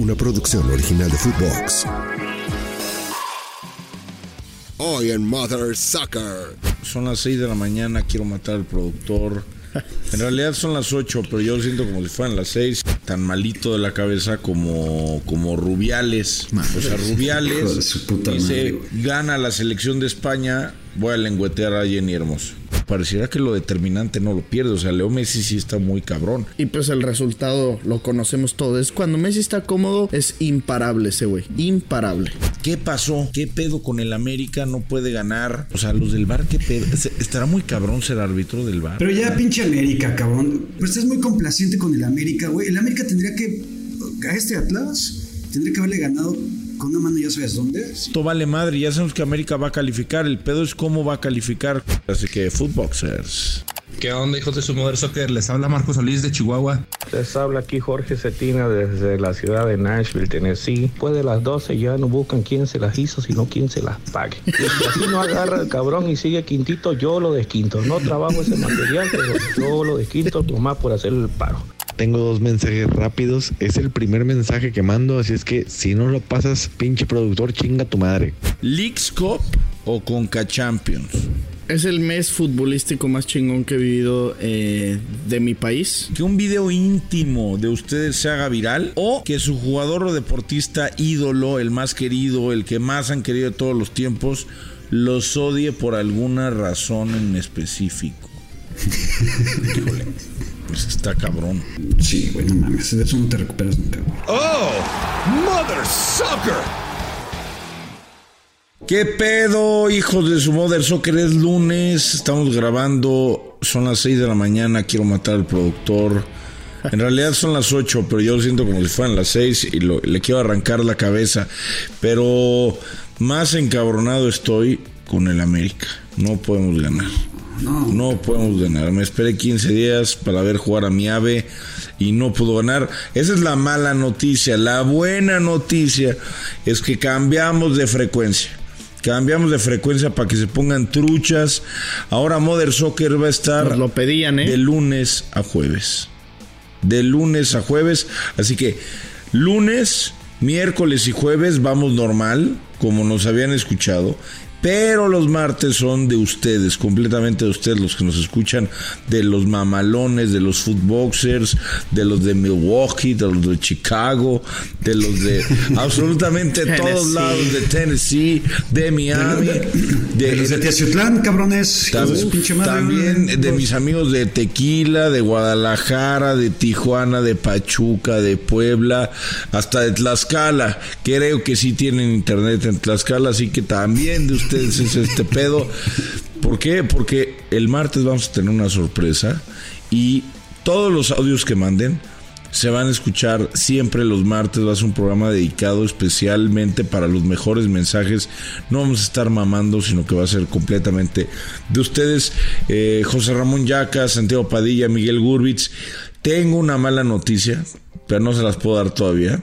una producción original de Footbox. Hoy en Mother Sucker. Son las 6 de la mañana, quiero matar al productor. En realidad son las 8, pero yo lo siento como si fueran las 6. Tan malito de la cabeza como, como Rubiales. o sea, Rubiales dice, gana la selección de España, voy a lengüetear a Jenny Hermoso pareciera que lo determinante no lo pierde. O sea, Leo Messi sí está muy cabrón. Y pues el resultado lo conocemos todos. Cuando Messi está cómodo, es imparable ese güey. Imparable. ¿Qué pasó? ¿Qué pedo con el América? No puede ganar. O sea, los del bar, ¿qué pedo? Estará muy cabrón ser árbitro del bar. Pero ya, pinche América, cabrón. Pues estás muy complaciente con el América, güey. El América tendría que. A este Atlas tendría que haberle ganado con una mano ya sabes dónde. Esto vale madre, ya sabemos que América va a calificar. El pedo es cómo va a calificar. Así que, Footboxers. ¿Qué onda, hijos de su Mother Soccer? Les habla Marcos Solís de Chihuahua. Les habla aquí Jorge Cetina desde la ciudad de Nashville, Tennessee. Después de las 12 ya no buscan quién se las hizo, sino quién se las pague. Y si así no agarra el cabrón y sigue quintito, yo lo desquinto. No trabajo ese material, pero yo lo desquinto nomás por hacer el paro. Tengo dos mensajes rápidos. Es el primer mensaje que mando, así es que si no lo pasas, pinche productor, chinga tu madre. ¿Leagues Cup o Conca Champions? Es el mes futbolístico más chingón que he vivido eh, de mi país. Que un video íntimo de ustedes se haga viral o que su jugador o deportista ídolo, el más querido, el que más han querido de todos los tiempos, los odie por alguna razón en específico. Híjole. Pues está cabrón. Sí, güey, no mames. De eso no te recuperas nunca, güey. ¡Oh! ¡Mother Soccer! ¿Qué pedo, hijos de su Mother Soccer? Es lunes, estamos grabando, son las 6 de la mañana, quiero matar al productor. En realidad son las 8, pero yo lo siento como si fueran las 6 y le quiero arrancar la cabeza. Pero más encabronado estoy con el América. No podemos ganar. No. podemos ganar. Me esperé 15 días para ver jugar a mi ave y no pudo ganar. Esa es la mala noticia. La buena noticia es que cambiamos de frecuencia. Cambiamos de frecuencia para que se pongan truchas. Ahora Mother Soccer va a estar lo pedían, ¿eh? de lunes a jueves. De lunes a jueves. Así que lunes, miércoles y jueves vamos normal, como nos habían escuchado. Pero los martes son de ustedes, completamente de ustedes, los que nos escuchan, de los mamalones, de los footboxers, de los de Milwaukee, de los de Chicago, de los de absolutamente todos lados, de Tennessee, de Miami, de, los de Tiaciutlán, cabrones. También de mis amigos de Tequila, de Guadalajara, de Tijuana, de Pachuca, de Puebla, hasta de Tlaxcala. Creo que sí tienen internet en Tlaxcala, así que también de ustedes es este pedo. ¿Por qué? Porque el martes vamos a tener una sorpresa y todos los audios que manden se van a escuchar siempre los martes. Va a ser un programa dedicado especialmente para los mejores mensajes. No vamos a estar mamando, sino que va a ser completamente de ustedes. Eh, José Ramón Yaca, Santiago Padilla, Miguel Gurbitz. Tengo una mala noticia, pero no se las puedo dar todavía.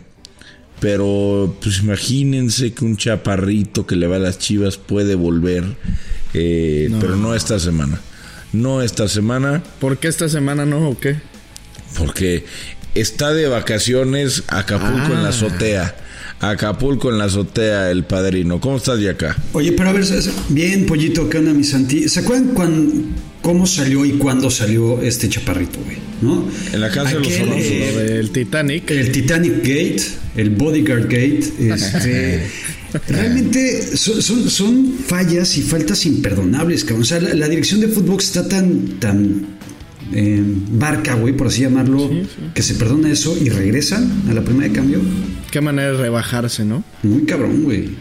Pero pues imagínense que un chaparrito que le va a las chivas puede volver, eh, pero no esta semana. No esta semana. ¿Por qué esta semana no o qué? Porque está de vacaciones Acapulco en la ah. azotea. Acapulco en la azotea, el padrino. ¿Cómo estás de acá? Oye, pero a ver, bien, pollito, ¿qué onda, mi Santi? ¿Se acuerdan cuando, cómo salió y cuándo salió este chaparrito, güey? ¿No? En la casa de los famosos. Eh, el Titanic. El Titanic Gate, el Bodyguard Gate. Este, realmente son, son, fallas y faltas imperdonables, cabrón. O sea, la, dirección de fútbol está tan, tan eh, barca, güey, por así llamarlo, que se perdona eso y regresan a la primera de cambio. Qué manera de rebajarse, ¿no? Muy cabrón, güey.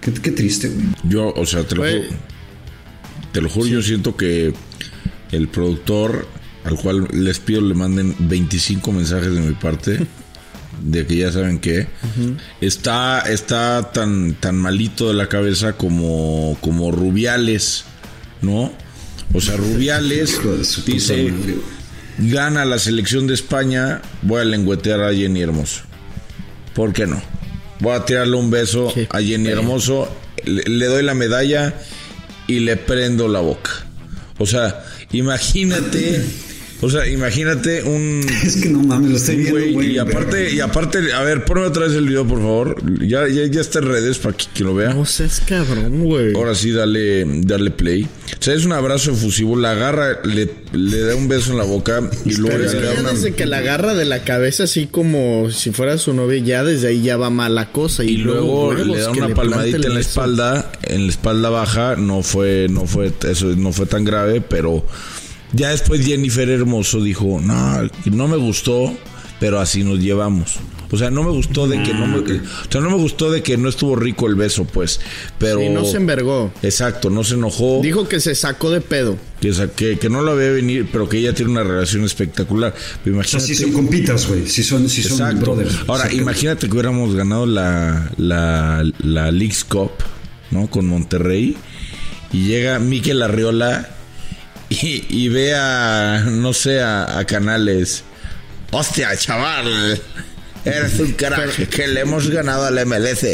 Qué, triste, güey. Yo, o sea, te lo juro. Te lo juro, yo siento que el productor, al cual les pido le manden 25 mensajes de mi parte, de que ya saben que está, está tan, tan malito de la cabeza como, como Rubiales, ¿no? O sea, Rubiales dice, gana la selección de España, voy a lengüetear a Jenny Hermoso. ¿Por qué no? Voy a tirarle un beso a Jenny Hermoso, le, doy la medalla y le prendo la boca. O sea, imagínate O sea, imagínate un. Es que no mames, lo estoy viendo, güey, güey. y aparte, y aparte, a ver, ponme otra vez el video, por favor. Ya, ya, ya está en redes para que, que lo vea. No seas cabrón, güey. Ahora sí, dale, dale play. O sea, es un abrazo efusivo. La agarra, le, le da un beso en la boca y luego Pero le que da una. desde que la agarra de la cabeza así como si fuera su novia, ya desde ahí ya va mala cosa. Y, Y luego le da una le palmadita en la beso. espalda, en la espalda baja, no fue, no fue, eso no fue tan grave, pero ya después Jennifer Hermoso dijo, no, no me gustó, pero así nos llevamos. O sea, no me gustó de que no me, o sea, no me gustó de que no estuvo rico el beso, pues, pero Y no se envergó. Exacto, no se enojó. Dijo que se sacó de pedo. que, que, que no la ve venir, pero que ella tiene una relación espectacular. Pero O sea, sí son compitas, güey. Sí son, sí son Exacto. brothers. Ahora, Exacto. imagínate que hubiéramos ganado la, la, la Leagues Cup, ¿no? Con Monterrey. Y llega Miquel Arriola y, y ve a, no sé, a, a Canales. Hostia, chaval. Eres un carajo que le hemos ganado al MLS.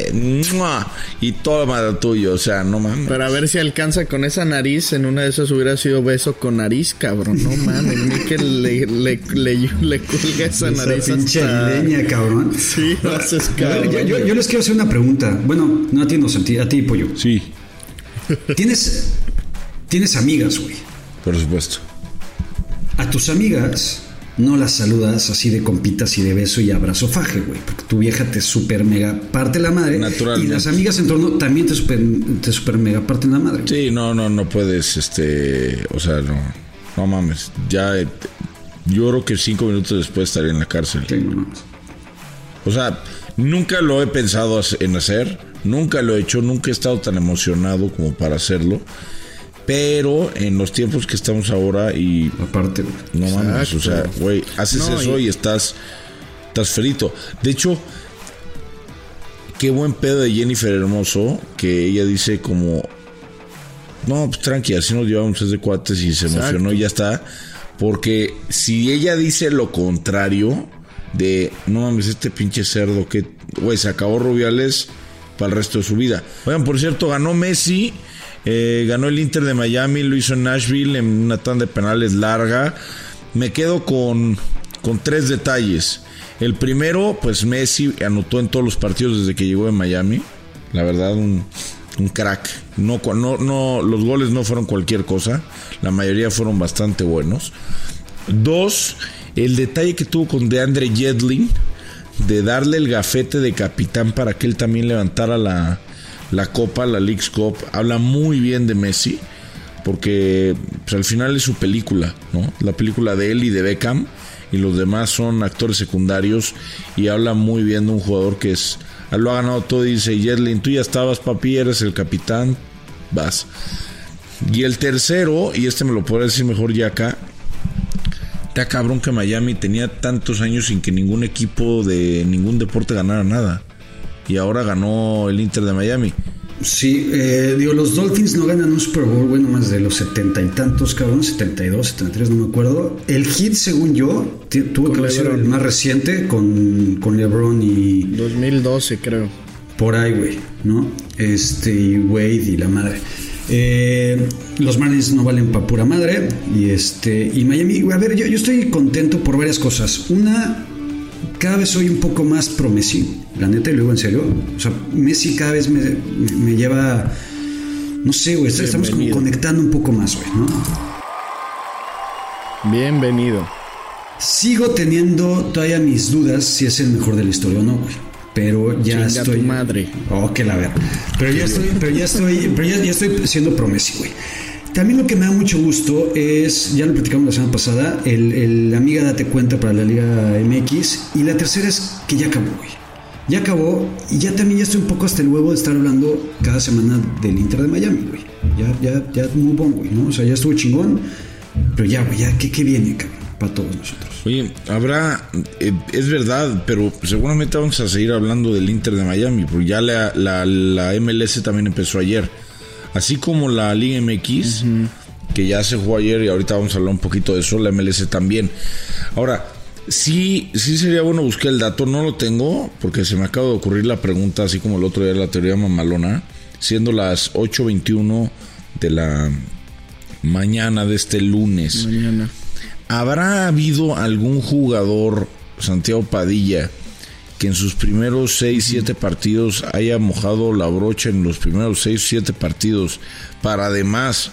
¡Mua! Y todo más tuyo. O sea, no mames. Para ver si alcanza con esa nariz. En una de esas hubiera sido beso con nariz, cabrón. No mames, Mikel le, le, le, le cuelga esa, Esa nariz pinche hasta... leña, cabrón. Sí, no haces ver, cabrón. yo, yo- yo les quiero hacer una pregunta. Bueno, no a ti, no, a ti, a ti, pollo. Sí, ¿Tienes, tienes amigas, güey. Por supuesto. A tus amigas no las saludas así de compitas y de beso y abrazo faje, güey. Porque tu vieja te super mega parte la madre. Naturalmente. Y las amigas en torno también te super, te super mega parten la madre. güey. Sí, no, no, no puedes, este, o sea, no, no mames. Ya, eh, yo creo que cinco minutos después estaría en la cárcel. Sí, no mames. O sea, nunca lo he pensado en hacer, nunca lo he hecho, nunca he estado tan emocionado como para hacerlo. Pero en los tiempos que estamos ahora y Aparte, no mames, o sea, güey, haces No, eso y- y estás, estás frito. De hecho, qué buen pedo de Jennifer Hermoso, que ella dice como, no, pues tranqui, así nos llevamos es de cuates y se Exacto. emocionó y ya está. Porque si ella dice lo contrario de, no mames, este pinche cerdo que, güey, se acabó Rubiales para el resto de su vida. Oigan, por cierto, ganó Messi, eh, ganó el Inter de Miami, lo hizo en Nashville en una tanda de penales larga. Me quedo con, con tres detalles. El primero, pues Messi anotó en todos los partidos desde que llegó de Miami. La verdad, un, crack. No, no, no, los goles no fueron cualquier cosa. La mayoría fueron bastante buenos. Dos, el detalle que tuvo con DeAndre Jedlin de darle el gafete de capitán para que él también levantara la, la copa, la League's Cup. Habla muy bien de Messi, porque pues, al final es su película, ¿no? La película de él y de Beckham, y los demás son actores secundarios, y habla muy bien de un jugador que es. Lo ha ganado todo y dice, Jedlin, tú ya estabas, papi, eres el capitán, vas. Y el tercero, y este me lo podrá decir mejor ya acá, Está cabrón que Miami tenía tantos años sin que ningún equipo de ningún deporte ganara nada. Y ahora ganó el Inter de Miami. Sí, eh, digo, los Dolphins no ganan un Super Bowl, güey, nomás de los setenta y tantos, cabrón, 72, 73, no me acuerdo. El hit, según yo, tuvo que haber sido LeBron. el más reciente con, con LeBron y 2012, creo. por ahí, güey, ¿no? Este, y Wade y la madre. Eh, los Marlins no valen pa' pura madre. Y este, y Miami, güey, a ver, yo, yo estoy contento por varias cosas. Una, cada vez soy un poco más pro Messi, la neta, y luego en serio. O sea, Messi cada vez me, me- me lleva. No sé, güey, estamos como conectando un poco más, güey, ¿no? Bienvenido. Sigo teniendo todavía mis dudas si es el mejor de la historia o no, güey. Pero ya Chinga estoy. tu madre. Oh, que la ver. Pero ya estoy, pero ya estoy, pero ya, ya estoy siendo pro Messi, güey. También lo que me da mucho gusto es, ya lo platicamos la semana pasada, el, el Amiga Date Cuenta para la Liga MX. Y la tercera es que ya acabó, güey. Ya acabó y ya también ya estoy un poco hasta el huevo de estar hablando cada semana del Inter de Miami, güey. Ya, ya, ya muy bon, güey, ¿no? O sea, ya estuvo chingón. Pero ya, güey, ya, ¿qué, qué viene, cabrón? Para todos nosotros. Oye, habrá, eh, es verdad, pero seguramente vamos a seguir hablando del Inter de Miami, porque ya la, la, la MLS también empezó ayer. Así como la Liga MX, que ya se jugó ayer y ahorita vamos a hablar un poquito de eso, la MLS también. Ahora, sí, sí sería bueno buscar el dato, no lo tengo, porque se me acaba de ocurrir la pregunta, así como el otro día la teoría mamalona, siendo las 8.21 de la mañana de este lunes. Mañana. ¿Habrá habido algún jugador, Santiago Padilla, que en sus primeros 6, 7 partidos haya mojado la brocha en los primeros 6, 7 partidos para además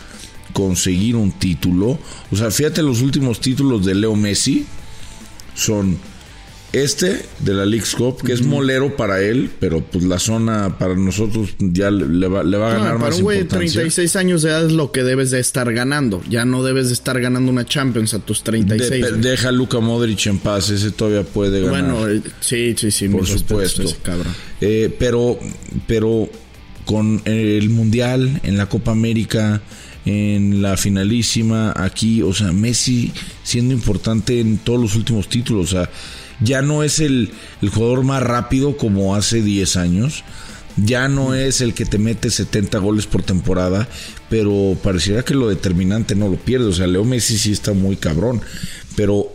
conseguir un título? O sea, fíjate los últimos títulos de Leo Messi son este de la League Cup, que es molero para él, pero pues la zona para nosotros ya le va, le va a ganar No, más para un güey de importancia. 36 años de edad es lo que debes de estar ganando. Ya no debes de estar ganando una Champions a tus 36. De- deja a Luka Modric en paz, ese todavía puede ganar. bueno, eh, sí, sí, sí, por supuesto. ese cabrón. Eh, pero, pero con el Mundial, en la Copa América, en la finalísima, aquí, o sea, Messi siendo importante en todos los últimos títulos, o sea, ya no es el, el jugador más rápido como hace 10 años. Ya no es el que te mete 70 goles por temporada, pero pareciera que lo determinante no lo pierde. O sea, Leo Messi sí está muy cabrón. Pero,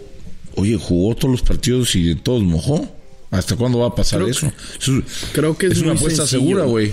oye, jugó todos los partidos y de todos mojó. ¿Hasta cuándo va a pasar Creo eso? Creo que es una apuesta sencillo. segura, güey.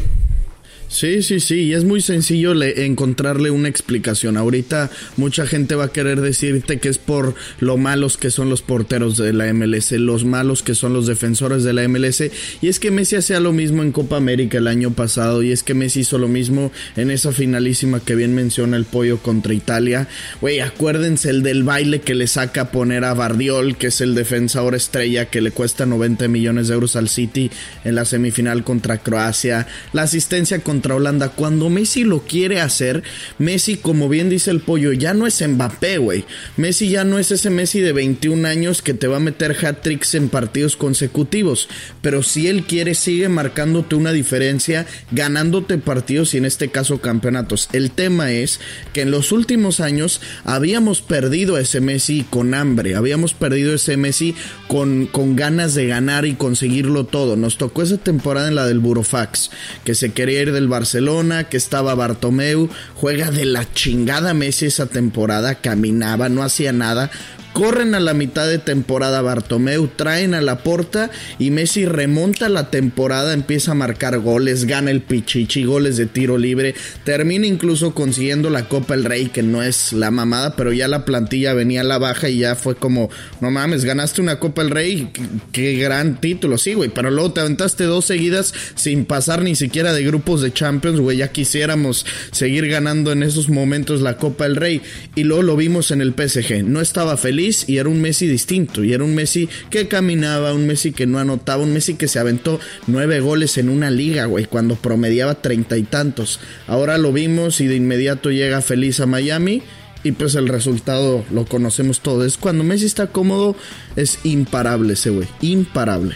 Sí, sí, sí, y es muy sencillo le- encontrarle una explicación. Ahorita mucha gente va a querer decirte que es por lo malos que son los porteros de la MLS, los malos que son los defensores de la MLS, y es que Messi hacía lo mismo en Copa América el año pasado, y es que Messi hizo lo mismo en esa finalísima que bien menciona el pollo contra Italia. Güey, acuérdense el del baile que le saca a poner a Bardiol, que es el defensor estrella que le cuesta 90 millones de euros al City en la semifinal contra Croacia, la asistencia contra Holanda. Cuando Messi lo quiere hacer, Messi, como bien dice el pollo, ya no es Mbappé, güey. Messi ya no es ese Messi de 21 años que te va a meter hat-tricks en partidos consecutivos. Pero si él quiere, sigue marcándote una diferencia, ganándote partidos y en este caso campeonatos. El tema es que en los últimos años habíamos perdido a ese Messi con hambre, habíamos perdido ese Messi con, con ganas de ganar y conseguirlo todo. Nos tocó esa temporada en la del Burofax, que se quería ir del Barcelona, que estaba Bartomeu, juega de la chingada Messi esa temporada, caminaba, no hacía nada. Corren a la mitad de temporada Bartomeu, traen a la porta y Messi remonta la temporada, empieza a marcar goles, gana el pichichi, goles de tiro libre, termina incluso consiguiendo la Copa el Rey, que no es la mamada, pero ya la plantilla venía a la baja y ya fue como, no mames, ganaste una Copa el Rey, qué, qué gran título, sí, güey, pero luego te aventaste dos seguidas sin pasar ni siquiera de grupos de Champions, güey, ya quisiéramos seguir ganando en esos momentos la Copa del Rey. Y luego lo vimos en el PSG, no estaba feliz y era un Messi distinto y era un Messi que caminaba, un Messi que no anotaba, un Messi que se aventó nueve goles en una liga, güey, cuando promediaba treinta y tantos. Ahora lo vimos y de inmediato llega feliz a Miami y pues el resultado lo conocemos todo. Es cuando Messi está cómodo, es imparable ese güey, imparable.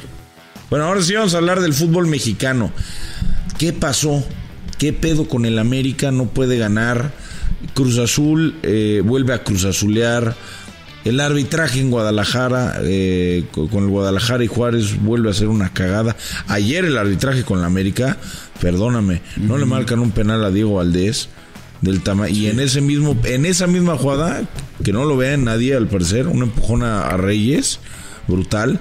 Bueno, ahora sí vamos a hablar del fútbol mexicano. ¿Qué pasó? ¿Qué pedo con el América? No puede ganar. Cruz Azul eh, vuelve a Cruz Azulear. El arbitraje en Guadalajara, eh, co- con el Guadalajara y Juárez, vuelve a ser una cagada. Ayer el arbitraje con la América, perdóname, no le marcan un penal a Diego Valdés del tama y en ese mismo, en esa misma jugada, que no lo vea nadie al parecer, un empujón a, a Reyes, brutal.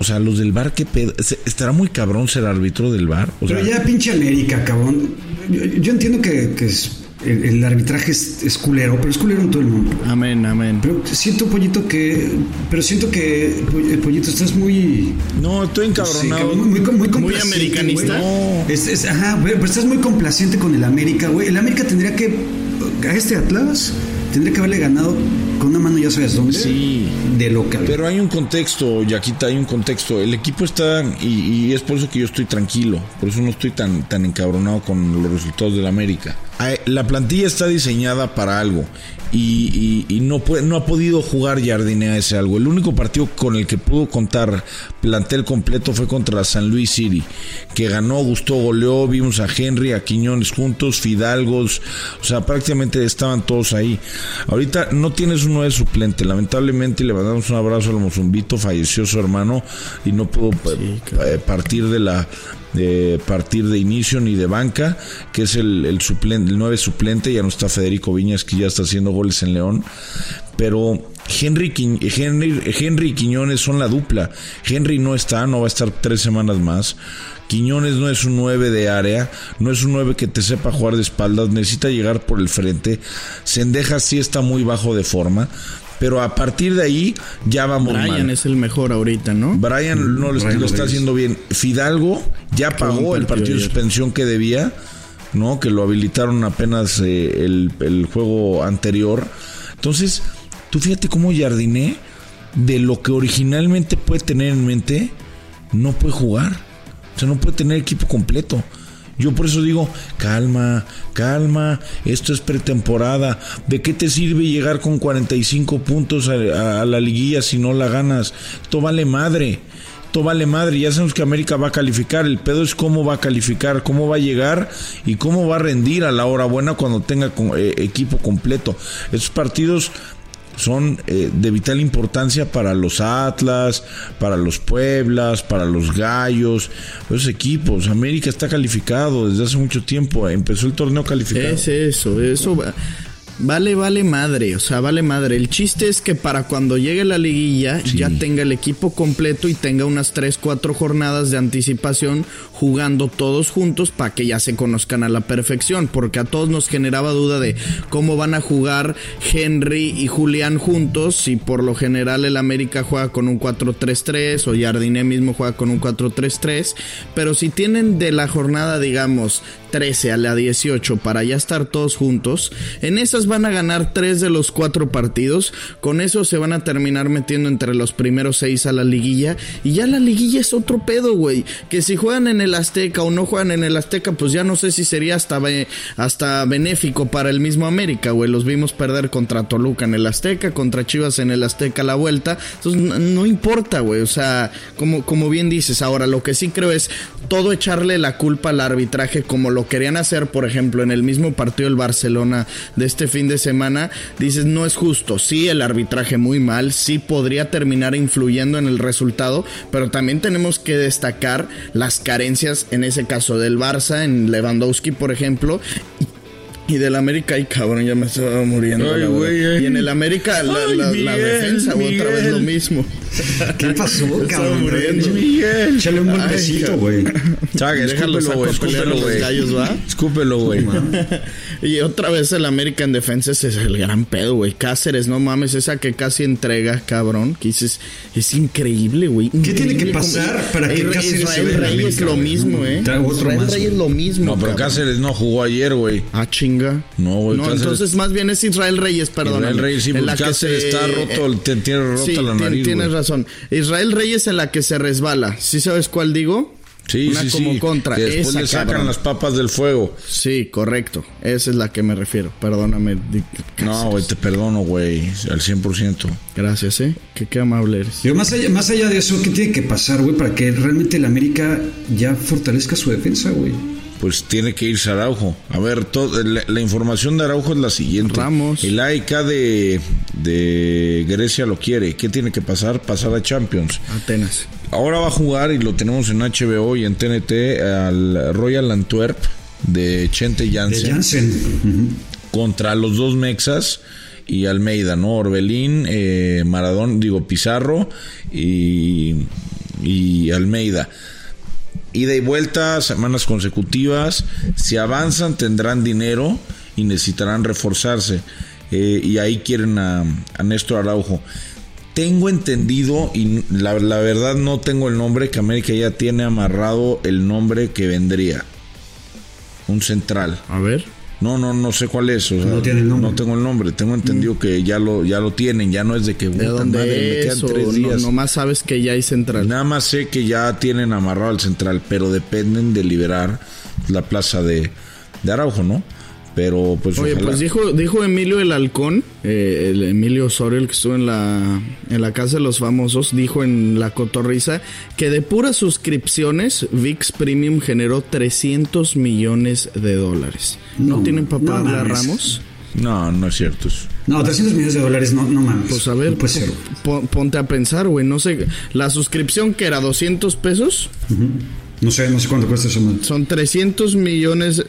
O sea, los del bar, ¿qué pedo? ¿Se- ¿Estará muy cabrón ser árbitro del bar? O sea, Pero ya pinche América, cabrón. Yo, yo entiendo que, que es- el, el arbitraje es, es culero, pero es culero en todo el mundo. Amén, amén. Pero siento, Pollito, que... Pero siento que, Poll- Pollito, estás muy... no, estoy Sí, encabronado. muy, muy, muy complaciente, americanista. No. Es- es- ajá, pero estás muy complaciente con el América, güey. El América tendría que... A este Atlas tendría que haberle ganado con una mano, ya sabes dónde. Sí. De local. Pero hay un contexto, Yaquita, hay un contexto. El equipo está, y, y es por eso que yo estoy tranquilo, por eso no estoy tan, tan encabronado con los resultados del América. Ay, La plantilla está diseñada para algo y, y- y no, puede, no ha podido jugar Jardine a ese algo. El único partido con el que pudo contar plantel completo fue contra San Luis City, que ganó, gustó, goleó, vimos a Henry, a Quiñones juntos, Fidalgos, o sea, prácticamente estaban todos ahí. Ahorita no tienes uno de suplente, lamentablemente le mandamos un abrazo al Mozumbito, falleció su hermano y no pudo eh, partir de la de partir de inicio ni de banca, que es el, suplente, el 9 suplente, ya no está Federico Viñas que ya está haciendo goles en León, pero Henry, Henry, Henry y Quiñones son la dupla. Henry no está, no va a estar tres semanas más. Quiñones no es un 9 de área, no es un 9 que te sepa jugar de espaldas, necesita llegar por el frente. Sendejas sí está muy bajo de forma, pero a partir de ahí ya vamos Brian mal. es el mejor ahorita, ¿no? Brian no lo, Brian lo está haciendo bien. Fidalgo ya pagó el partido de suspensión que debía, ¿no? Que lo habilitaron apenas eh, el, el juego anterior. Entonces, tú fíjate cómo Jardiné, de lo que originalmente puede tener en mente, no puede jugar. O sea, no puede tener equipo completo. Yo por eso digo, calma, calma, esto es pretemporada. ¿De qué te sirve llegar con 45 puntos a, a- la liguilla si no la ganas? Esto vale madre. Esto vale madre. Ya sabemos que América va a calificar. El pedo es cómo va a calificar, cómo va a llegar y cómo va a rendir a la hora buena cuando tenga eh, equipo completo. Estos partidos son eh, de vital importancia para los Atlas, para los Pueblas, para los Gallos, esos equipos. América está calificado desde hace mucho tiempo, empezó el torneo calificado. Es eso, eso vale, vale madre, o sea, vale madre. El chiste es que para cuando llegue la liguilla Sí. ya tenga el equipo completo y tenga unas 3, 4 jornadas de anticipación jugando todos juntos para que ya se conozcan a la perfección, porque a todos nos generaba duda de cómo van a jugar Henry y Julián juntos, si por lo general el América juega con un 4-3-3 o Jardiné mismo juega con un 4-3-3, pero si tienen de la jornada, digamos, 13 a la 18 para ya estar todos juntos, en esas van a ganar 3 de los 4 partidos, con eso se van a terminar metiendo entre los primeros 6 a la liguilla, y ya la liguilla es otro pedo, güey, que si juegan en el Azteca o no juegan en el Azteca, pues ya no sé si sería hasta, be- hasta benéfico para el mismo América, güey, los vimos perder contra Toluca en el Azteca, contra Chivas en el Azteca a la vuelta, entonces no, importa, güey, o sea, como bien dices, ahora lo que sí creo es todo echarle la culpa al arbitraje como lo querían hacer, por ejemplo, en el mismo partido del Barcelona de este fin de semana, dices, no es justo, sí, el arbitraje muy mal, sí podría terminar influyendo en el resultado, pero también tenemos que destacar las carencias, en ese caso del Barça, en Lewandowski, por ejemplo, y del América, ay cabrón, ya me estaba muriendo. Ay, güey, ay. Y en el América, la, Ay, la- la Miguel, defensa, güey, otra vez Miguel. lo mismo. ¿Qué pasó, Estaba cabrón? muriendo. Miguel. Échale un cabrón. güey. Chaga, Déjalo güey, escúpelo, los güey. gallos, ¿va? Escúpelo, güey. Y otra vez el América en defensa ese es el gran pedo, güey. Cáceres, no mames, esa que casi entrega, cabrón. Que dices, es increíble, güey. ¿Qué tiene que pasar para que Israel Cáceres se Israel Reyes lo mismo, eh. Trae otro Israel más, Reyes lo mismo. No, pero. Cáceres no jugó ayer, güey. Ah, chinga. No, güey, No, entonces más bien es Israel Reyes, perdón. Israel Reyes, sí, porque Cáceres está roto, te- tiene rota la nariz, Tienes razón. Israel Reyes en la que se resbala. ¿Sí sabes cuál digo? Sí, Una sí, como sí. contra. Que después Esa, le sacan cabrón. las papas del fuego. Sí, correcto. Esa es la que me refiero. Perdóname. No, güey, te perdono, güey, al 100%. Gracias, eh. Que qué amable eres. Digo, más allá, más allá de eso, ¿qué tiene que pasar, güey, para que realmente el América ya fortalezca su defensa, güey? Pues tiene que irse Araujo. A ver, todo, la, la información de Araujo es la siguiente. Ramos. El AIK de, de Grecia lo quiere. ¿Qué tiene que pasar? Pasar a Champions. Atenas. Ahora va a jugar, y lo tenemos en HBO y en TNT, al Royal Antwerp de Chente De Jansen. Jansen. Ujú. contra los dos Mexas y Almeida, ¿no? Orbelín, eh, Maradón, digo Pizarro y, y Almeida. Ida y vuelta, semanas consecutivas. Si avanzan, tendrán dinero y necesitarán reforzarse. Eh, y ahí quieren a, a Néstor Araujo. Tengo entendido, y la, la verdad no tengo el nombre, que América ya tiene amarrado el nombre que vendría. Un central. A ver. No, no, no sé cuál es. o sea, No tiene el nombre. No tengo el nombre. Tengo entendido que ya lo, ya lo tienen. Ya no es de que ¿De dónde madre, me es? quedan no, nomás sabes que ya hay central. Nada más sé que ya tienen amarrado al central, pero dependen de liberar la plaza de, de Araujo, ¿no? Pero pues Oye, ojalá. pues dijo, dijo Emilio el Halcón, eh, el Emilio Osorio, el que estuvo en la, en la Casa de los Famosos, dijo en La Cotorrisa que de puras suscripciones VIX Premium generó 300 millones de dólares. ¿No, No, tienen para no mames. Ramos? No, no es cierto eso. No, 300 millones de dólares, no, no mames. Pues a ver, No puede ser. pon- ponte a pensar, güey, no sé, la suscripción que era 200 pesos, No sé, no sé cuánto cuesta eso, man. son 300 millones,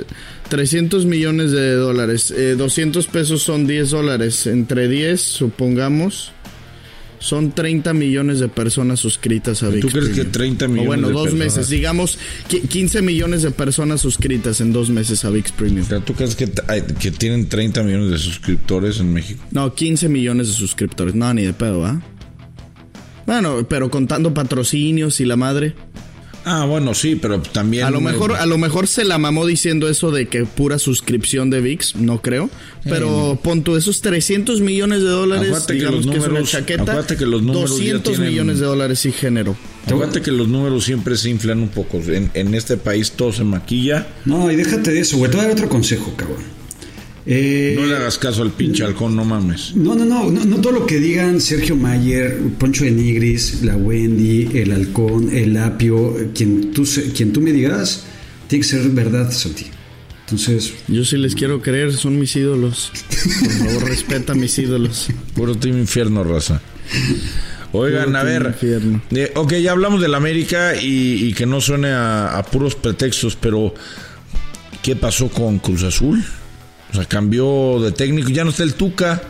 300 millones de dólares. Eh, 200 pesos son 10 dólares. Entre 10, supongamos. Son 30 millones de personas suscritas a VIX ¿Tú crees que Premium. 30 O millones bueno, de dos personas? meses. Digamos qui- 15 millones de personas suscritas en dos meses a VIX Premium. O sea, ¿Tú crees que, que tienen 30 millones de suscriptores en México? No, 15 millones de suscriptores. No, ni de pedo, ¿ah? Bueno, pero contando patrocinios y la madre. Ah, bueno, sí, pero también... A lo mejor, a lo mejor se la mamó diciendo eso de que pura suscripción de VIX, no creo. Pero pon tú esos 300 millones de dólares, Acuérdate que digamos los que, es una números- chaqueta. acuérdate que los números ya 200 tienen- millones de dólares sí género. Acuérdate que los números siempre se inflan un poco. En, en este país todo se maquilla. No, y déjate de eso, güey. Te voy a dar otro consejo, cabrón. Eh, No le hagas caso al pinche halcón, no mames. No, no, no, no, no todo lo que digan Sergio Mayer, Poncho de Nigris, la Wendy, el halcón, el apio, quien tú, se- quien tú me digas, tiene que ser verdad, Santi. Entonces, Yo sí les quiero creer, son mis ídolos. Por favor, respeta a mis ídolos. Puro team infierno, raza. Oigan, a ver. infierno. eh, ok, ya hablamos del América y, y que no suene a, a puros pretextos, pero ¿qué pasó con Cruz Azul? O sea, cambió de técnico, ya no está el Tuca.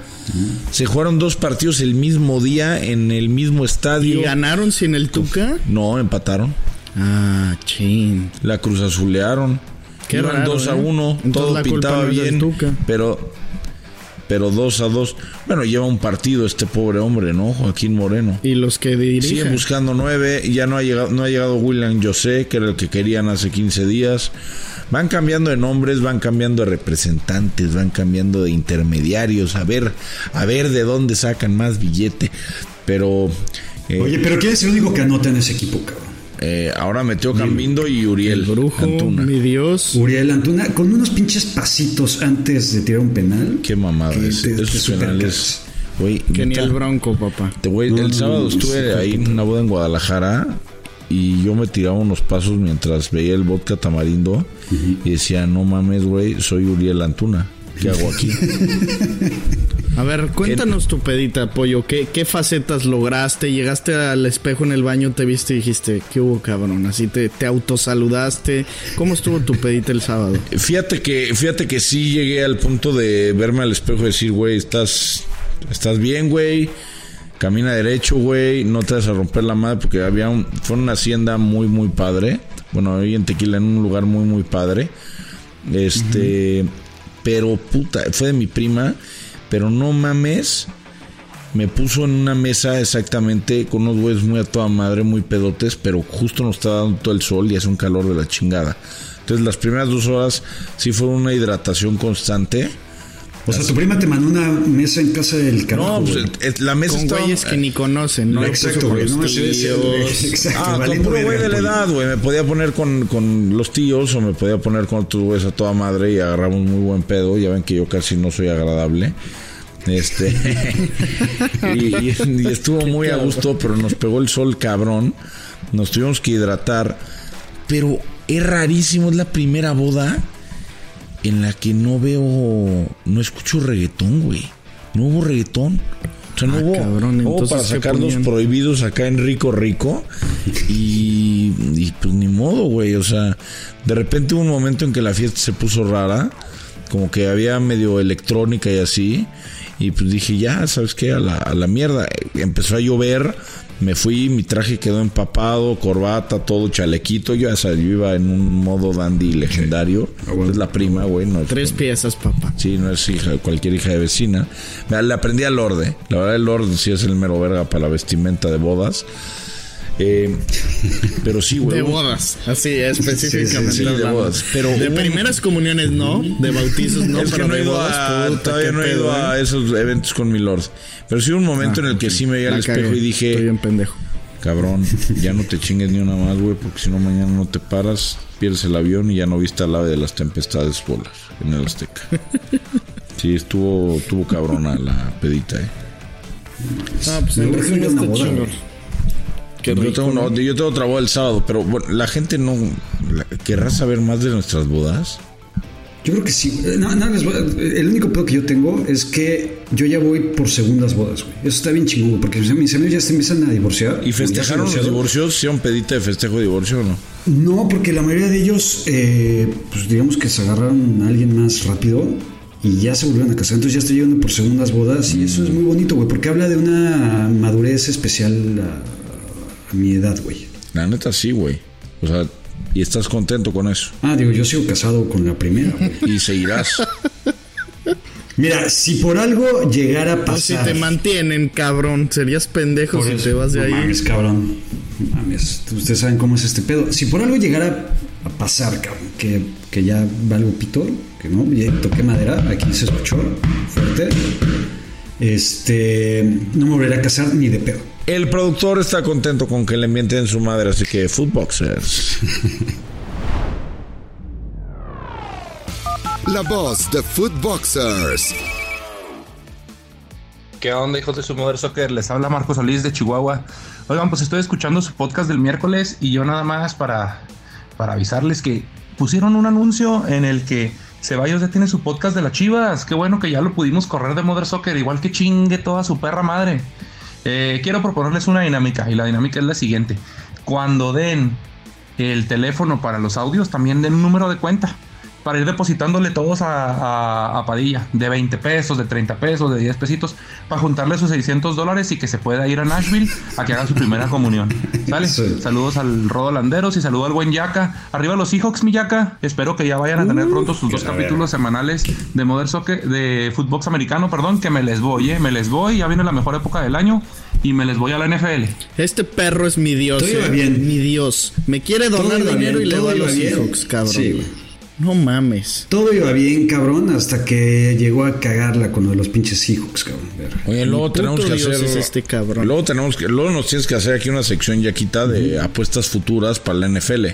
Se jugaron dos partidos el mismo día en el mismo ¿Y estadio. ganaron sin el Tuca? No, empataron. Ah, chin. La Cruz Azulearon. Qué Iban raro, 2 a ¿eh? 1. Entonces Todo pintaba bien. Tuca. Pero, pero 2 a 2. Bueno, lleva un partido este pobre hombre, ¿no? Joaquín Moreno. Y los que dirigen. Siguen buscando nueve, ya no ha llegado, no ha llegado William José, que era el que querían hace 15 días. Van cambiando de nombres, van cambiando de representantes, van cambiando de intermediarios, a ver, a ver de dónde sacan más billete. Pero eh, oye, pero ¿quién es el único que anota en ese equipo, cabrón? eh, ahora metió Cambindo y Uriel El brujo, Antuna. mi Dios. Uriel Antuna, con unos pinches pasitos antes de tirar un penal. Qué mamada, Que es- esos penales. Güey, Que ni el bronco, papá. Te voy- el sábado estuve ahí en una boda en Guadalajara y yo me tiraba unos pasos mientras veía el vodka tamarindo y decía, no mames, güey, soy Uriel Antuna. ¿Qué hago aquí? A ver, cuéntanos tu pedita, pollo. ¿Qué, ¿Qué facetas lograste? Llegaste al espejo en el baño, te viste y dijiste, ¿qué hubo, cabrón? Así te, te autosaludaste. ¿Cómo estuvo tu pedita el sábado? fíjate que, fíjate que sí llegué al punto de verme al espejo y decir, güey, estás, estás bien, güey. Camina derecho, güey. No te vas a romper la madre porque había un, fue una hacienda muy, muy padre. Bueno, ahí en Tequila, en un lugar muy, muy padre. Este, pero puta, fue de mi prima. Pero no mames, me puso en una mesa exactamente con unos güeyes muy a toda madre, muy pedotes, pero justo nos estaba dando todo el sol y hace un calor de la chingada. Entonces las primeras dos horas sí fue una hidratación constante. O sea, tu prima te mandó una mesa en casa del carajo. No, pues la mesa Con estaba... güeyes que ni conocen, ¿no? Exacto, güey. No, exacto, Ah, con puro güey de la edad, güey. Me podía poner con, con los tíos o me podía poner con otros güeyes a toda madre y agarramos muy buen pedo. Ya ven que yo casi no soy agradable. Este. y, y- y estuvo muy a gusto, pero nos pegó el sol cabrón. Nos tuvimos que hidratar. Pero es rarísimo, es la primera boda en la que no veo, no escucho reggaetón, güey. No hubo reggaetón. O sea, no Ah, hubo, cabrón, no hubo entonces, para ¿qué sacar los prohibidos acá en Rico Rico. Y, y pues ni modo, güey. O sea, de repente hubo un momento en que la fiesta se puso rara. Como que había medio electrónica y así. Y pues dije, ya, ¿sabes qué? A la, a la mierda. Empezó a llover. Me fui, mi traje quedó empapado, corbata, todo chalequito. Yo, ya sabes, yo iba en un modo dandy legendario. Ah, bueno. Es la prima, güey. No Tres piezas, papá. Sí, no es hija, cualquier hija de vecina. Le aprendí al Lord. eh. La verdad, el Lord sí es el mero verga para la vestimenta de bodas. Eh, pero sí, güey. De bodas, así específicamente. Sí, sí, sí, de bodas. Pero de primeras comuniones no, de bautizos no, es que pero no he ido bodas, a, puta, todavía no he pedo, ido a ¿eh? esos eventos con mi Lord. Pero sí hubo un momento Ah, en el que sí me vi al espejo cagué. y dije, Estoy bien pendejo. cabrón, ya no te chingues ni una más, güey, porque si no mañana no te paras, pierdes el avión y ya no viste al ave de las tempestades bolas en el Azteca. Sí, estuvo, estuvo cabrona la pedita, eh. Ah, pues en resumen está chingón. Yo, tengo, ¿no? yo tengo boda el sábado, pero bueno, la gente no querrá saber más de nuestras bodas. Yo creo que sí. Eh, No, no, a- el único pedo que yo tengo es que yo ya voy por segundas bodas, güey. Eso está bien chingón, güey, porque mis amigos ya se empiezan a divorciar. ¿Y festejaron los divorcios? ¿Hicieron pedita de festejo de divorcio o no? No, porque la mayoría de ellos, eh, pues digamos que se agarraron a alguien más rápido y ya se volvieron a casar. Entonces ya estoy llegando por segundas bodas y eso es muy bonito, güey, porque habla de una madurez especial a, a mi edad, güey. La neta sí, güey. O sea, y estás contento con eso. Ah, digo, yo sigo casado con la primera, güey. Y seguirás. Mira, si por algo llegara a Pues si pasar... te mantienen, cabrón, serías pendejo Por si eso, te vas de no ahí. mames, cabrón. Mames. Ustedes saben cómo es este pedo. Si por algo llegara a pasar, cabrón, que, que ya valgo pito, que no, ya toqué madera, aquí se escuchó fuerte. Este. No me volveré a casar ni de pedo. El productor está contento con que le mienten su madre, así que Footboxers. La voz de Footboxers. ¿Qué onda, hijos de su Mother Soccer? Les habla Marcos Solís de Chihuahua. Oigan, pues estoy escuchando su podcast del miércoles y yo nada más para, para avisarles que pusieron un anuncio en el que Ceballos ya tiene su podcast de las Chivas. Qué bueno que ya lo pudimos correr de Mother Soccer, igual que chingue toda su perra madre. Eh, quiero proponerles una dinámica y la dinámica es la siguiente. Cuando den el teléfono para los audios, también den un número de cuenta para ir depositándole todos a, a- a Padilla, de 20 pesos, de 30 pesos, de 10 pesitos, para juntarle sus 600 dólares y que se pueda ir a Nashville a que haga su primera comunión. ¿Sale? Sí. Saludos al Rodo Landeros y saludo al buen Yaka. Arriba los Seahawks, mi Yaka. Espero que ya vayan a tener pronto sus dos capítulos semanales de Modern Soccer, de Footbox americano, perdón, que me les voy, eh, me les voy, ya viene la mejor época del año y me les voy a la NFL. Este perro es mi dios, eh, bien. mi dios. Me quiere donar dinero bien, y le va a los bien. Seahawks, cabrón. Sí, güey. No mames. Todo iba bien, cabrón, hasta que llegó a cagarla con lo de los pinches Seahawks, cabrón. Oye, luego tenemos que Dios hacer. es este cabrón. Luego tenemos que, luego nos tienes que hacer aquí una sección ya quita de apuestas futuras para la NFL.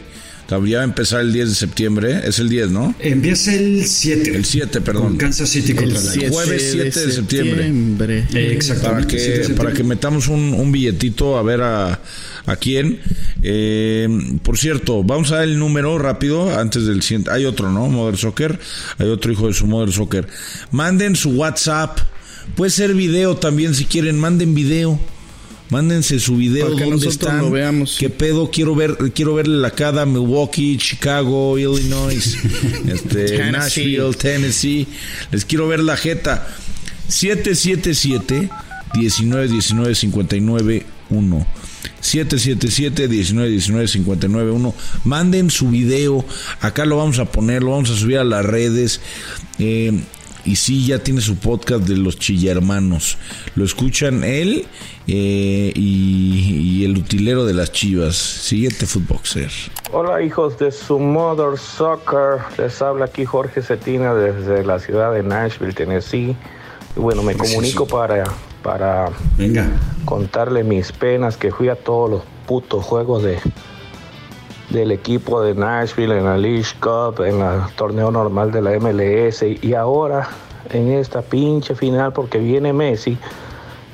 O sea, ya va a empezar el 10 de septiembre, es el 10, ¿no? Empieza el 7. El 7, perdón. Con Kansas City El contra la siete jueves 7 de septiembre. septiembre. Eh, Para Exactamente. 7 de que, septiembre. para que metamos un, un billetito a ver a, a quién. Eh, por cierto, vamos a el número rápido antes del siguiente. Hay otro, ¿no? Mother Soccer. Hay otro hijo de su Mother Soccer. Manden su WhatsApp. Puede ser video también si quieren. Manden video. Mándense su video Para que dónde están. lo veamos. ¿Qué pedo? Quiero ver, quiero verle la cara Milwaukee, Chicago, Illinois, este, Tennessee. Nashville, Tennessee. Les quiero ver la jeta. 777 19 19 59 1 777 19 19 59 1 manden su video. Acá lo vamos a poner lo vamos a subir a las redes. Eh, y sí ya tiene su podcast de los chillermanos. Lo escuchan él eh, y, y el utilero de las chivas. Siguiente footboxer. Hola hijos de su Mother Soccer, les habla aquí Jorge Cetina desde la ciudad de Nashville, Tennessee. Y bueno, me comunico para, para Venga. contarle mis penas que fui a todos los putos juegos de del equipo de Nashville en la League Cup, en el torneo normal de la MLS y ahora en esta pinche final porque viene Messi,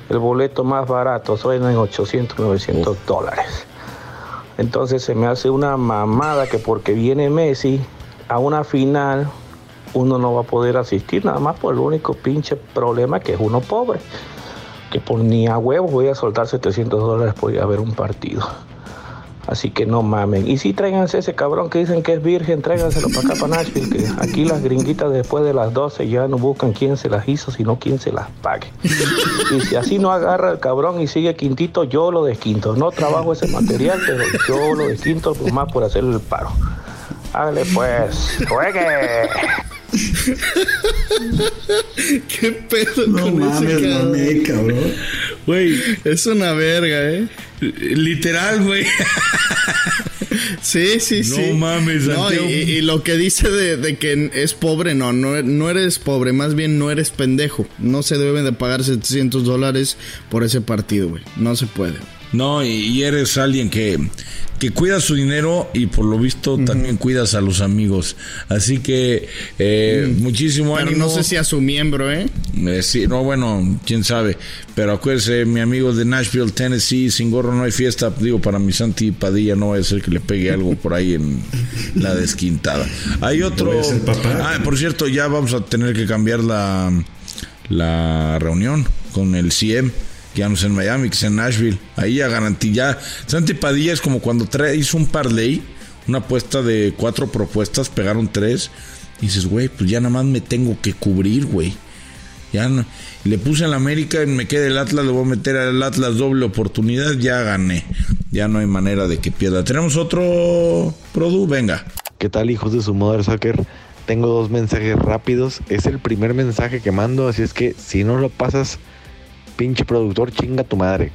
el boleto más barato suena en 800, 900 dólares. Entonces se me hace una mamada que porque viene Messi a una final uno no va a poder asistir nada más por el único pinche problema que es uno pobre. Que por ni a huevos voy a soltar 700 dólares por ir a ver un partido. Así que no mamen. Y sí, tráiganse ese cabrón que dicen que es virgen, tráiganselo para acá, para Nashville, que aquí las gringuitas después de las 12 ya no buscan quién se las hizo, sino quién se las pague. Y si así no agarra el cabrón y sigue quintito, yo lo desquinto. No trabajo ese material, pero yo lo desquinto pues, más por hacerle el paro. Hágale pues, juegue. ¿Qué pedo No con ese mames, cabrón? mamé, cabrón. güey Es una verga, eh. literal güey Sí, sí, No sí. mames, No, y, Santiago. y lo que dice de, de que es pobre, no, no, no eres pobre, más bien no eres pendejo. No se deben de pagar 700 dólares por ese partido, güey. No se puede. No, y, y eres alguien que, que cuida su dinero y por lo visto también cuidas a los amigos. Así que eh, muchísimo Pero ánimo. no sé si a su miembro, ¿eh? Eh, sí, no, bueno, quién sabe. Pero acuérdese, mi amigo de Nashville, Tennessee, sin gorro no hay fiesta. Digo, para mi Santi Padilla no va a ser que le pegue algo por ahí en la desquintada. Hay otro. Ah, por cierto, ya vamos a tener que cambiar la, la reunión con el CM. Ya no es en Miami, que es en Nashville. Ahí ya garantía. Santi Padilla es como cuando hizo un parlay, una apuesta de cuatro propuestas, pegaron tres. Dices, güey, pues ya nada más me tengo que cubrir, güey. Ya no. Le puse al América y me queda el Atlas, le voy a meter al Atlas doble oportunidad, ya gané. Ya no hay manera de que pierda. Tenemos otro Produ, venga. ¿Qué tal, hijos de su Mother Soccer? Tengo dos mensajes rápidos. Es el primer mensaje que mando, así es que si no lo pasas, pinche productor, chinga tu madre.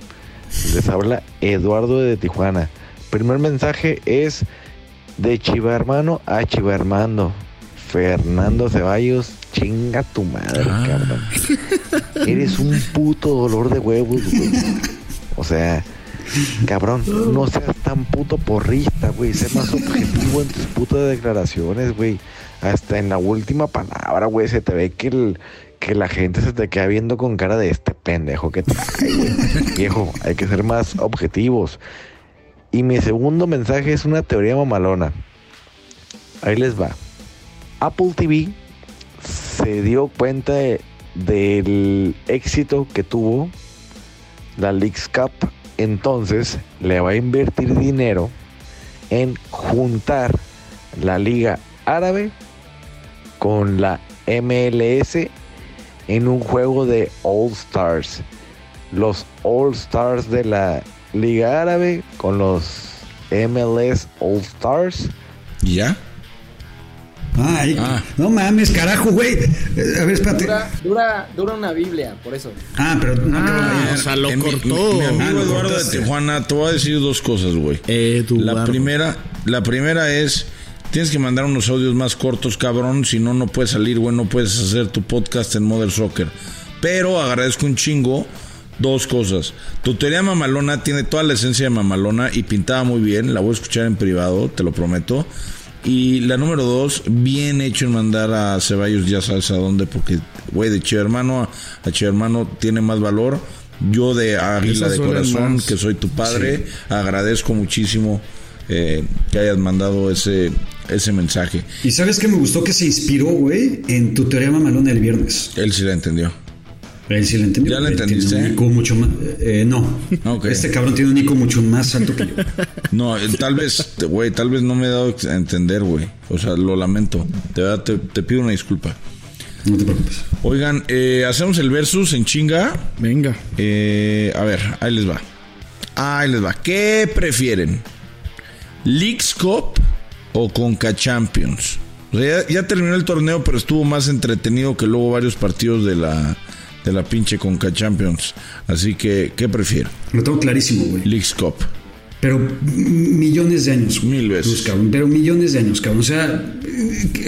Les habla Eduardo de Tijuana. Primer mensaje es de Chiva Hermano a Chiva Hermano. Fernando Ceballos, chinga tu madre, cabrón. Eres un puto dolor de huevos, güey. O sea, cabrón, no seas tan puto porrista, güey. Sé más objetivo en tus putas declaraciones, güey. Hasta en la última palabra, güey, se te ve que el, que la gente se te queda viendo con cara de este pendejo que trae. Viejo, hay que ser más objetivos. Y mi segundo mensaje es una teoría mamalona. Ahí les va. Apple TV se dio cuenta de- del éxito que tuvo la Leagues Cup. Entonces le va a invertir dinero en juntar la Liga Árabe con la MLS en un juego de All Stars. Los All Stars de la Liga Árabe con los MLS All Stars. ¿Y ya? Ay, Ah. no mames, carajo, güey. Eh, A ver, espérate. Dura, dura, dura una Biblia, por eso. Ah, pero no Ah, o sea, lo Eh, cortó. Mi, mi amigo Ah, Eduardo de. Tijuana, te voy a decir dos cosas, güey. Eduardo. La primera, la primera es, tienes que mandar unos audios más cortos, cabrón, si no, no puedes salir, güey, no puedes hacer tu podcast en Mother Soccer. Pero agradezco un chingo dos cosas. Tu teoría mamalona tiene toda la esencia de mamalona y pintaba muy bien, la voy a escuchar en privado, te lo prometo. Y la número dos, bien hecho en mandar a Ceballos, ya sabes a dónde, porque, güey, de Chivo Hermano a, a Chivo Hermano tiene más valor. Yo de Águila de Corazón, más. que soy tu padre, agradezco muchísimo eh, que hayas mandado ese, ese mensaje. Y sabes que me gustó que se inspiró, güey, en tu teoría mamalona el viernes. Él sí la entendió. Él sí lo entendió. ¿Ya la tiene entendiste? un IQ mucho más. eh, no. Este cabrón tiene un IQ mucho más alto que yo. No, eh, tal vez, güey, tal vez no me he dado a entender, güey. O sea, lo lamento. De verdad, te, te pido una disculpa. No te preocupes. Oigan, eh, hacemos el versus en chinga. Venga. Eh, a ver, ahí les va. Ahí les va. ¿Qué prefieren? ¿Leagues Cup o Conca Champions? O sea, ya, ya terminó el torneo, pero estuvo más entretenido que luego varios partidos de la, de la pinche Conca Champions. Así que, ¿qué prefiero? Lo tengo clarísimo, güey. Leagues Cup. Pero millones de años. Mil veces. Pues, cabrón, pero millones de años, cabrón. O sea,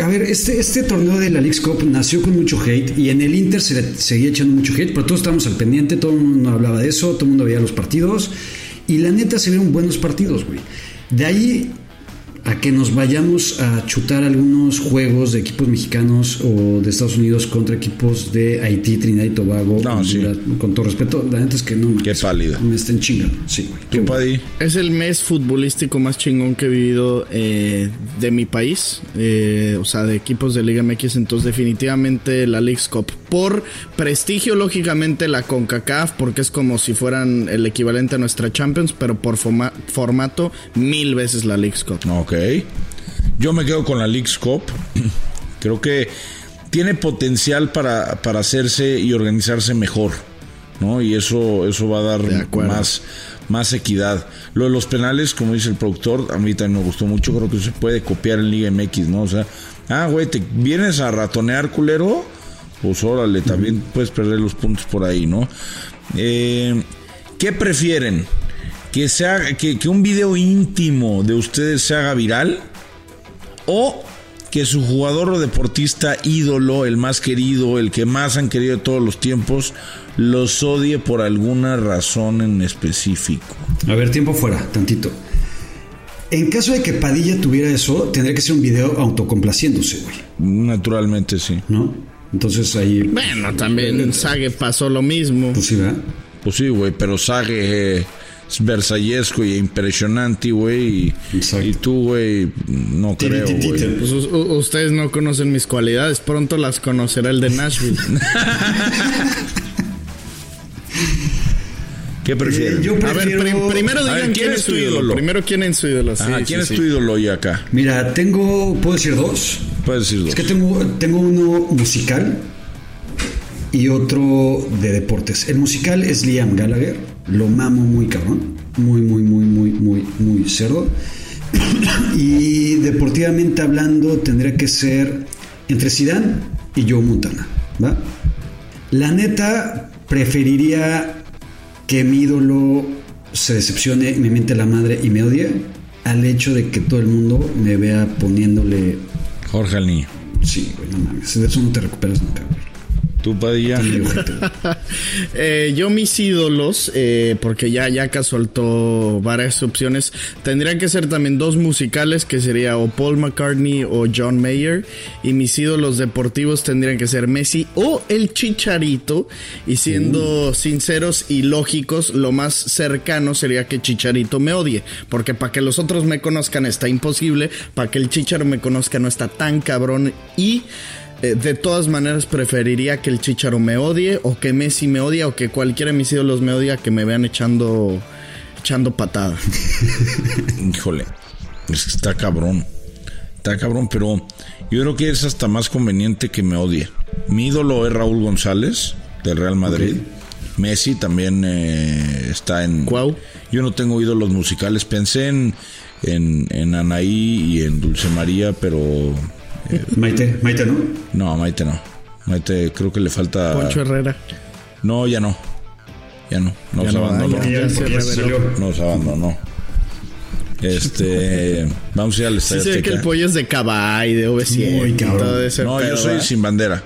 a ver, este, este torneo de la Leagues Cup nació con mucho hate y en el Inter se le seguía echando mucho hate, pero todos estábamos al pendiente, todo el mundo hablaba de eso, todo el mundo veía los partidos y la neta se vieron buenos partidos, güey. De ahí a que nos vayamos a chutar algunos juegos de equipos mexicanos o de Estados Unidos contra equipos de Haití, Trinidad y Tobago, No, sí. Con todo respeto, la neta es que no Qué pálido. Me estén chingando, sí, güey. Qué ¿Tú, bueno. Paddy? Es el mes futbolístico más chingón que he vivido eh, de mi país, eh, o sea, de equipos de Liga MX, entonces definitivamente la Leagues Cup. Por prestigio, lógicamente la CONCACAF, porque es como si fueran el equivalente a nuestra Champions, pero por forma- formato, mil veces la Leagues Cup. Ok. Yo me quedo con la Leagues Cup. Creo que tiene potencial para, para hacerse y organizarse mejor. ¿no? Y eso, eso va a dar más, más equidad. Lo de los penales, como dice el productor, a mí también me gustó mucho. Creo que se puede copiar en Liga MX, ¿no? O sea, ah, güey, te vienes a ratonear, culero. Pues órale, también puedes perder los puntos por ahí, ¿no? Eh, ¿Qué prefieren? ¿Que, se haga- que, que un video íntimo de ustedes se haga viral? ¿O que su jugador o deportista ídolo, el más querido, el que más han querido de todos los tiempos, los odie por alguna razón en específico? A ver, tiempo fuera, tantito. En caso de que Padilla tuviera eso, tendría que ser un video autocomplaciéndose, güey, Naturalmente sí. ¿no? Entonces ahí, Bueno, también Sage pasó lo mismo. pues sí, ¿verdad? Pues sí, güey, pero Sage eh, versallesco y impresionante, güey. Y, y tú, güey, no creo, güey. Pues, ustedes no conocen mis cualidades, pronto las conocerá el de Nashville. ¿Qué prefieren? Yo A ver, prefiero... prim- primero digan ver, quién, es tu ídolo? Primero quién es su ídolo. Sí, Ajá, sí, ¿Quién es sí. tu ídolo hoy acá? Mira, tengo, puedo decir dos. Puedes decir dos. Es que tengo, tengo uno musical y otro de deportes. El musical es Liam Gallagher. Lo mamo muy cabrón. Muy, muy, muy, muy, muy, muy cerdo. y deportivamente hablando, tendría que ser entre Zidane y Joe Montana. ¿va? La neta, preferiría que mi ídolo se decepcione, me miente la madre y me odie, al hecho de que todo el mundo me vea poniéndole. Jorge el niño. Sí, güey, no mames. De eso no te recuperas nunca, güey. Tú, Padilla. Eh, yo mis ídolos, eh, porque ya Yaka soltó varias opciones, tendrían que ser también dos musicales, que sería o Paul McCartney o John Mayer, y mis ídolos deportivos tendrían que ser Messi o el Chicharito, y siendo sinceros y lógicos, lo más cercano sería que Chicharito me odie, porque para que los otros me conozcan está imposible, para que el Chicharo me conozca no está tan cabrón, y... Eh, de todas maneras preferiría que el Chicharo me odie o que Messi me odie o que cualquiera de mis ídolos me odia que me vean echando echando patada. Híjole, es que está cabrón. Está cabrón, pero yo creo que es hasta más conveniente que me odie. Mi ídolo es Raúl González, del Real Madrid. Messi también eh, está en... Cuau. Yo no tengo ídolos musicales. Pensé en, en, en Anaí y en Dulce María, pero... eh, Maite, Maite, ¿no? no, Maite no. Maite creo que le falta... Poncho Herrera. No, ya no. Ya no. Nos Ya no, abandonó. ya. Ya, se. Nos abandonó. Este... Vamos a ir al Sí Estadio se ve que el pollo es de Cabay, de OV7 Muy y cabrón. todo ese No, yo soy ¿verdad? sin bandera.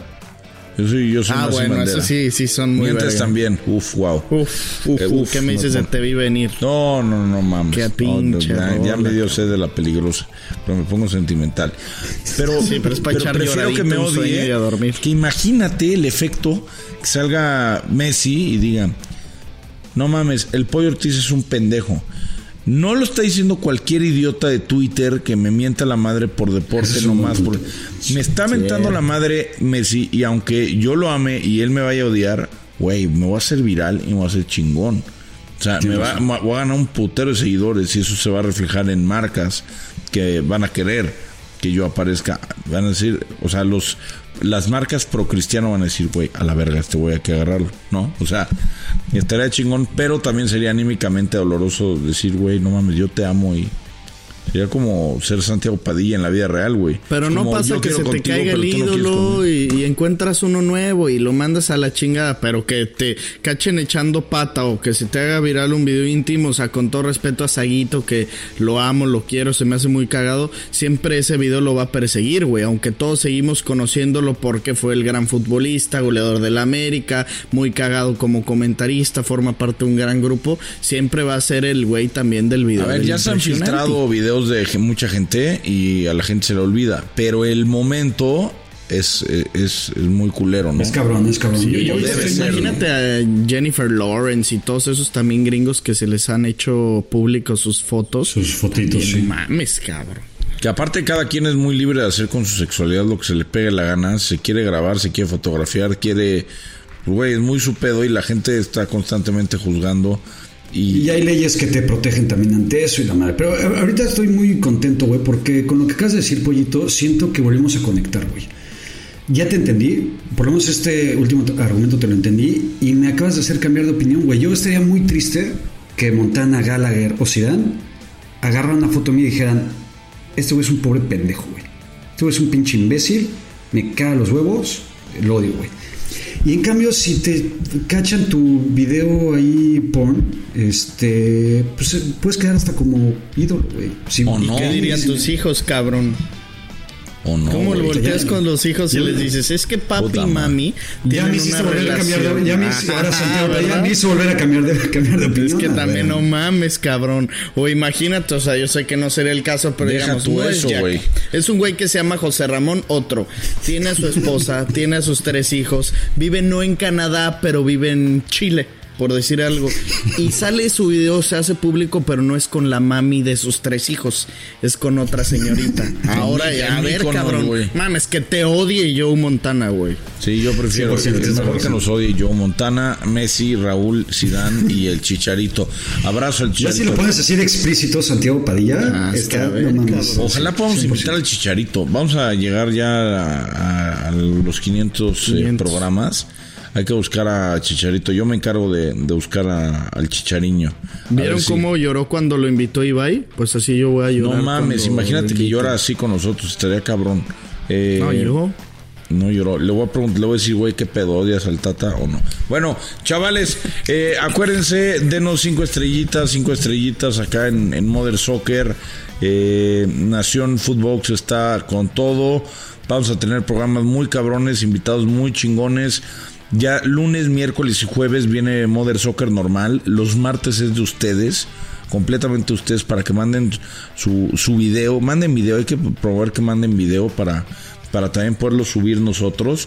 Yo soy, yo soy Ah, bueno, bandera. eso sí, sí son muy Mientes verga. también. Uf, wow. Uf, uf, Eh, uf, ¿qué me dices no, de no. Te vi venir? No, no, no mames. Qué No, pinche ya, ya me dio sed de la peligrosa, pero me pongo sentimental. Pero, Sí, pero es para echar prefiero que me odie. a dormir. Que imagínate el efecto que salga Messi y diga, no mames, el pollo Ortiz es un pendejo. No lo está diciendo cualquier idiota de Twitter que me mienta la madre por deporte nomás. Me está mentando la madre Messi y aunque yo lo ame y él me vaya a odiar, güey, me voy a hacer viral y me voy a hacer chingón. O sea, me va, ma- voy a ganar un putero de seguidores y eso se va a reflejar en marcas que van a querer que yo aparezca. Van a decir, o sea, los las marcas pro cristiano van a decir, güey, a la verga, este güey hay que agarrarlo, ¿no? O sea, estaría chingón, pero también sería anímicamente doloroso decir, güey, no mames, yo te amo y sería como ser Santiago Padilla en la vida real, güey. Pero no como, pasa que se te caiga el no ídolo y, y encuentras uno nuevo y lo mandas a la chingada, pero que te cachen echando pata o que se te haga viral un video íntimo, o sea, con todo respeto a Saguito, que lo amo, lo quiero, se me hace muy cagado, siempre ese video lo va a perseguir, güey, aunque todos seguimos conociéndolo porque fue el gran futbolista, goleador de la América, muy cagado como comentarista, forma parte de un gran grupo, siempre va a ser el güey también del video. A ver, ya se han filtrado videos de mucha gente y a la gente se le olvida, pero el momento es, eh, es, es muy culero, ¿no? Es cabrón, es cabrón. Yo- yo- debe ser, Imagínate a Jennifer Lawrence y todos esos también gringos que se les han hecho públicos sus fotos. Sus fotitos, También, sí. mames, cabrón. Que aparte cada quien es muy libre de hacer con su sexualidad lo que se le pegue la gana. Se quiere grabar, se quiere fotografiar, quiere... pues, Güey, es muy su pedo y la gente está constantemente juzgando. Y, hay leyes que te protegen también ante eso y la madre. Pero a- ahorita estoy muy contento, güey, porque con lo que acabas de decir, Pollito, siento que volvemos a conectar, güey. Ya te entendí, por lo menos este último argumento te lo entendí y me acabas de hacer cambiar de opinión, güey. Yo estaría muy triste que Montana, Gallagher o Zidane agarran una foto mía y dijeran, este güey es un pobre pendejo, güey. Este güey es un pinche imbécil, me caga los huevos, lo odio, güey. Y en cambio, si te cachan tu video ahí porn, este, pues puedes quedar hasta como ídolo, güey. Si- O no. ¿Qué dirían tus hijos, cabrón? ¿O no? ¿Cómo lo volteas ya- con los hijos y les dices, es que papi y mami Ya me hiciste volver a cambiar de, ya me hice- ahora Santiago, ya me hizo volver a cambiar de, cambiar de opinión. Es que también no mames, cabrón. O imagínate, o sea, yo sé que no sería el caso, pero Deja digamos, tú no es eso, güey. Es un güey que se llama José Ramón Otro. Tiene a su esposa, tiene a sus tres hijos. Vive no en Canadá, pero vive en Chile. Por decir algo. Y sale su video, se hace público, pero no es con la mami de sus tres hijos, es con otra señorita. Ahora, a ver, cabrón. Mames, que te odie Joe Montana, güey. Sí, yo prefiero que es mejor que nos odie Joe Montana, Messi, Raúl, Zidane y el Chicharito. Abrazo al Chicharito. Ya si lo puedes decir explícito, Santiago Padilla. Ah, está, no Ojalá podamos invitar al Chicharito. Vamos a llegar ya a, los 500, eh, programas. Hay que buscar a Chicharito. Yo me encargo de, buscar al Chichariño. ¿Vieron cómo lloró cuando lo invitó Ibai? Pues así yo voy a llorar. No mames, imagínate que llora así con nosotros. Estaría cabrón. Eh, no, lloró. No lloró. Le voy a preguntar, le voy a decir, güey, ¿qué pedo odias al Tata o no? Bueno, chavales, eh, acuérdense, denos cinco estrellitas, cinco estrellitas acá en, en Mother Soccer. Eh, Nación Footbox está con todo. Vamos a tener programas muy cabrones, invitados muy chingones. Ya lunes, miércoles y jueves viene Mother Soccer normal. Los martes es de ustedes, completamente ustedes, para que manden su, su video. Manden video, hay que probar que manden video para, para también poderlo subir nosotros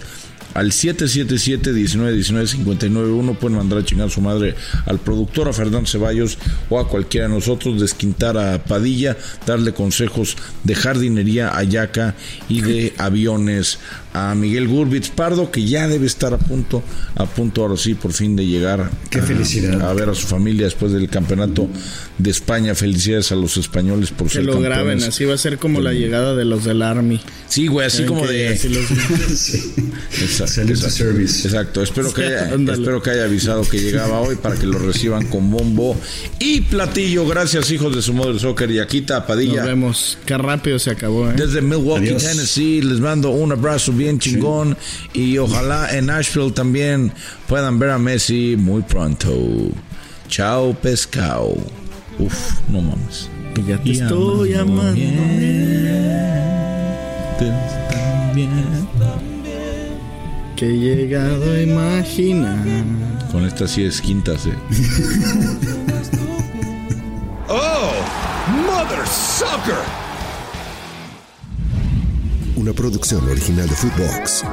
al 777-1919-591. Pueden mandar a chingar a su madre al productor, a Fernando Ceballos o a cualquiera de nosotros, desquintar a Padilla, darle consejos de jardinería a Yaca y de aviones a Miguel Gurbitz Pardo, que ya debe estar a punto, a punto ahora sí, por fin de llegar. Qué felicidad. A ver a su familia después del campeonato de España. Felicidades a los españoles por ser Que lo graben, así va a ser como la llegada de los del Army. Sí, güey, así como de. Exacto, Espero que, haya, espero que haya avisado que llegaba hoy para que lo reciban con bombo y platillo. Gracias, hijos de su Mother Soccer y Aquita Padilla. Nos vemos. Qué rápido se acabó. ¿eh? Desde Milwaukee, Tennessee, les mando un abrazo bien chingón y ojalá en Nashville también puedan ver a Messi muy pronto. Chao, pescado. Uf, no mames. Ya te estoy amando. Que he llegado a imaginar. Con esta sí es quinta, sí. ¡Oh! ¡Mother Sucker! Una producción original de Footbox.